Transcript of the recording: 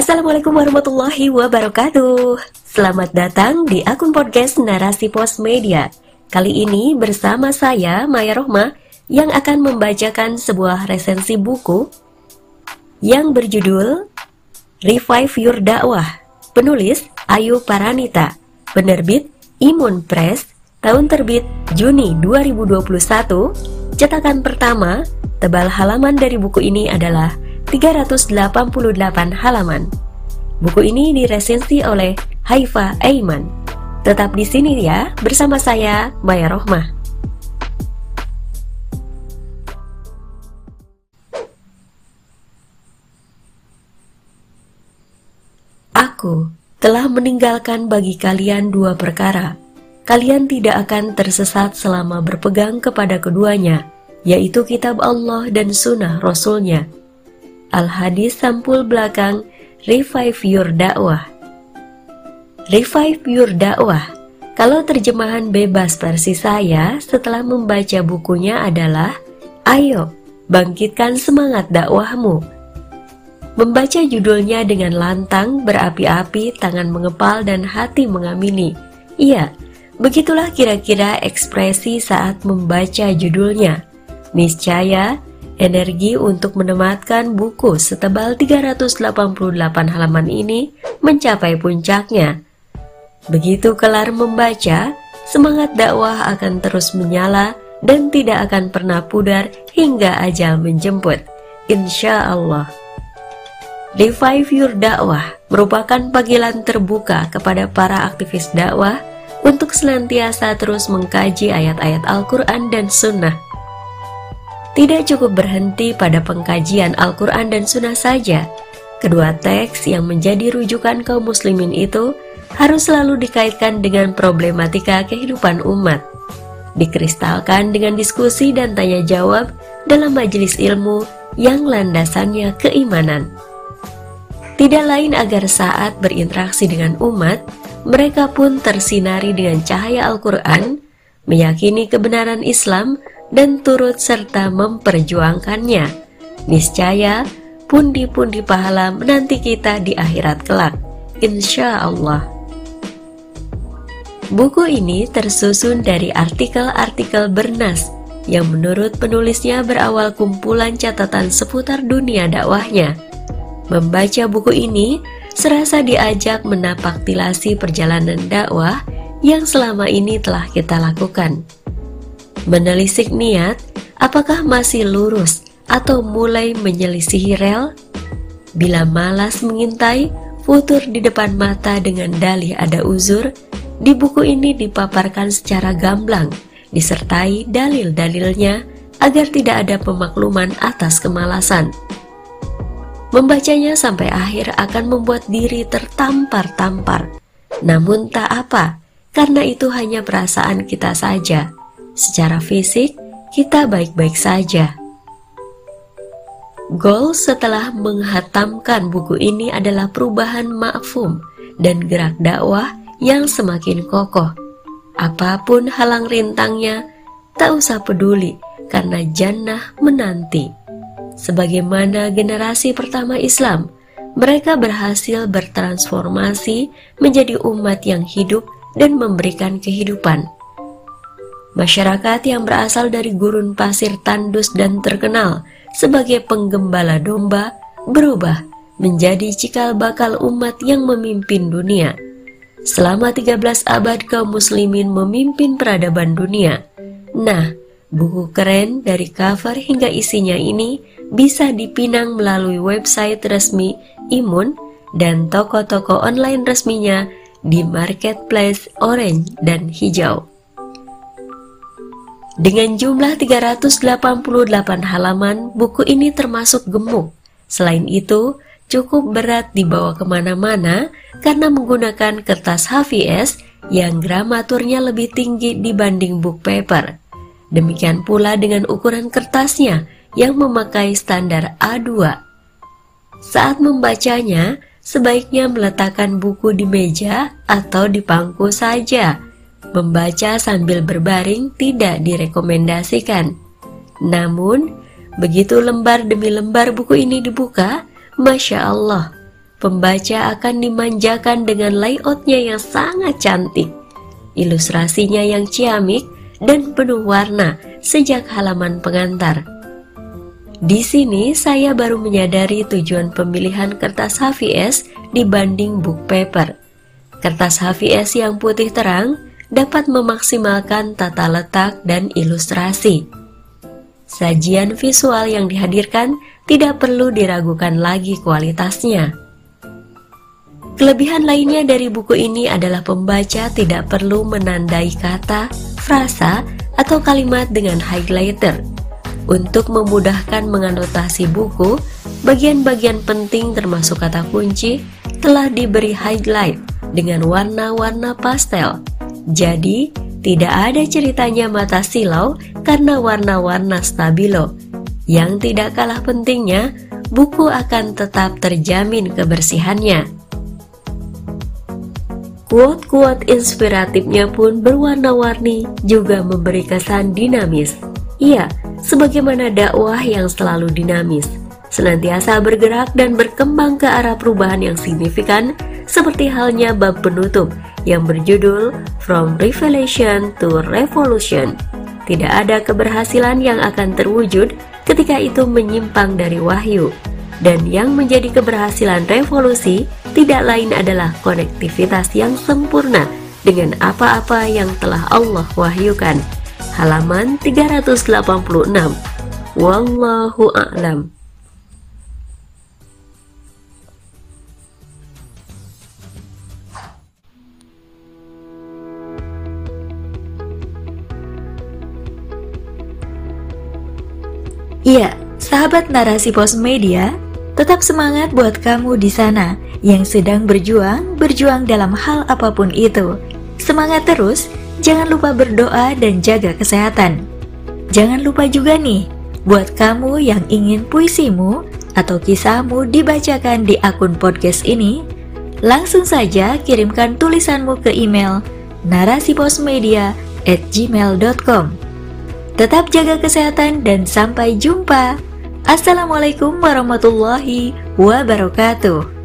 Assalamualaikum warahmatullahi wabarakatuh. Selamat datang di akun podcast Narasi Pos Media. Kali ini bersama saya Maya Rohma Yang akan membacakan sebuah resensi buku Yang berjudul Revive Your Dakwah Penulis Ayu Paranita Penerbit Imun Press Tahun terbit Juni 2021 Cetakan pertama Tebal halaman dari buku ini adalah 388 halaman. Buku ini diresensi oleh Haifa Aiman. Tetap di sini ya, bersama saya Maya Rohmah. Aku telah meninggalkan bagi kalian dua perkara. Kalian tidak akan tersesat selama berpegang kepada keduanya, yaitu kitab Allah dan sunnah Rasulnya. Al-Hadis sampul belakang Revive Your Dakwah. Revive Your Dakwah. Kalau terjemahan bebas versi saya setelah membaca bukunya adalah Ayo, bangkitkan semangat dakwahmu. Membaca judulnya dengan lantang, berapi-api, tangan mengepal, dan hati mengamini. Iya, begitulah kira-kira ekspresi saat membaca judulnya. Niscaya, Energi untuk menematkan buku setebal 388 halaman ini mencapai puncaknya. Begitu kelar membaca, semangat dakwah akan terus menyala dan tidak akan pernah pudar hingga ajal menjemput. Insya Allah. Revive Your Dakwah merupakan panggilan terbuka kepada para aktivis dakwah untuk senantiasa terus mengkaji ayat-ayat Al-Quran dan Sunnah tidak cukup berhenti pada pengkajian Al-Quran dan Sunnah saja. Kedua teks yang menjadi rujukan kaum muslimin itu harus selalu dikaitkan dengan problematika kehidupan umat. Dikristalkan dengan diskusi dan tanya jawab dalam majelis ilmu yang landasannya keimanan. Tidak lain agar saat berinteraksi dengan umat, mereka pun tersinari dengan cahaya Al-Quran, meyakini kebenaran Islam, dan turut serta memperjuangkannya. Niscaya pundi-pundi pahala menanti kita di akhirat kelak. Insya Allah. Buku ini tersusun dari artikel-artikel bernas yang menurut penulisnya berawal kumpulan catatan seputar dunia dakwahnya. Membaca buku ini serasa diajak menapak tilasi perjalanan dakwah yang selama ini telah kita lakukan. Menelisik niat, apakah masih lurus atau mulai menyelisihi rel? Bila malas mengintai, futur di depan mata dengan dalih ada uzur, di buku ini dipaparkan secara gamblang, disertai dalil-dalilnya agar tidak ada pemakluman atas kemalasan. Membacanya sampai akhir akan membuat diri tertampar-tampar, namun tak apa, karena itu hanya perasaan kita saja. Secara fisik, kita baik-baik saja. Goal setelah menghatamkan buku ini adalah perubahan ma'fum dan gerak dakwah yang semakin kokoh. Apa pun halang rintangnya, tak usah peduli karena jannah menanti. Sebagaimana generasi pertama Islam, mereka berhasil bertransformasi menjadi umat yang hidup dan memberikan kehidupan. Masyarakat yang berasal dari gurun pasir tandus dan terkenal sebagai penggembala domba berubah menjadi cikal bakal umat yang memimpin dunia. Selama 13 abad kaum muslimin memimpin peradaban dunia. Nah, buku keren dari cover hingga isinya ini bisa dipinang melalui website resmi Imun dan toko-toko online resminya di marketplace orange dan hijau. Dengan jumlah 388 halaman, buku ini termasuk gemuk. Selain itu, cukup berat dibawa ke mana-mana karena menggunakan kertas HVS yang gramaturnya lebih tinggi dibanding book paper. Demikian pula dengan ukuran kertasnya yang memakai standar A2. Saat membacanya, sebaiknya meletakkan buku di meja atau di pangku saja Membaca sambil berbaring tidak direkomendasikan. Namun, begitu lembar demi lembar buku ini dibuka, Masya Allah, pembaca akan dimanjakan dengan layoutnya yang sangat cantik, ilustrasinya yang ciamik, dan penuh warna sejak halaman pengantar. Di sini saya baru menyadari tujuan pemilihan kertas HVS dibanding book paper. Kertas HVS yang putih terang dapat memaksimalkan tata letak dan ilustrasi. Sajian visual yang dihadirkan tidak perlu diragukan lagi kualitasnya. Kelebihan lainnya dari buku ini adalah pembaca tidak perlu menandai kata, frasa, atau kalimat dengan highlighter. Untuk memudahkan menganotasi buku, bagian-bagian penting termasuk kata kunci telah diberi highlight dengan warna-warna pastel. Jadi, tidak ada ceritanya mata silau karena warna-warna stabilo. Yang tidak kalah pentingnya, buku akan tetap terjamin kebersihannya. Quote-quote inspiratifnya pun berwarna-warni, juga memberi kesan dinamis. Iya, sebagaimana dakwah yang selalu dinamis, senantiasa bergerak dan berkembang ke arah perubahan yang signifikan, seperti halnya bab penutup yang berjudul From Revelation to Revolution. Tidak ada keberhasilan yang akan terwujud ketika itu menyimpang dari wahyu, dan yang menjadi keberhasilan revolusi tidak lain adalah konektivitas yang sempurna dengan apa-apa yang telah Allah wahyukan. Halaman 386. Wallahu a'lam. Iya, sahabat narasi pos media, tetap semangat buat kamu di sana yang sedang berjuang, berjuang dalam hal apa pun itu. Semangat terus, jangan lupa berdoa dan jaga kesehatan. Jangan lupa juga nih, buat kamu yang ingin puisimu atau kisahmu dibacakan di akun podcast ini, langsung saja kirimkan tulisanmu ke email narasiposmedia at gmail.com. Tetap jaga kesehatan dan sampai jumpa. Assalamualaikum warahmatullahi wabarakatuh.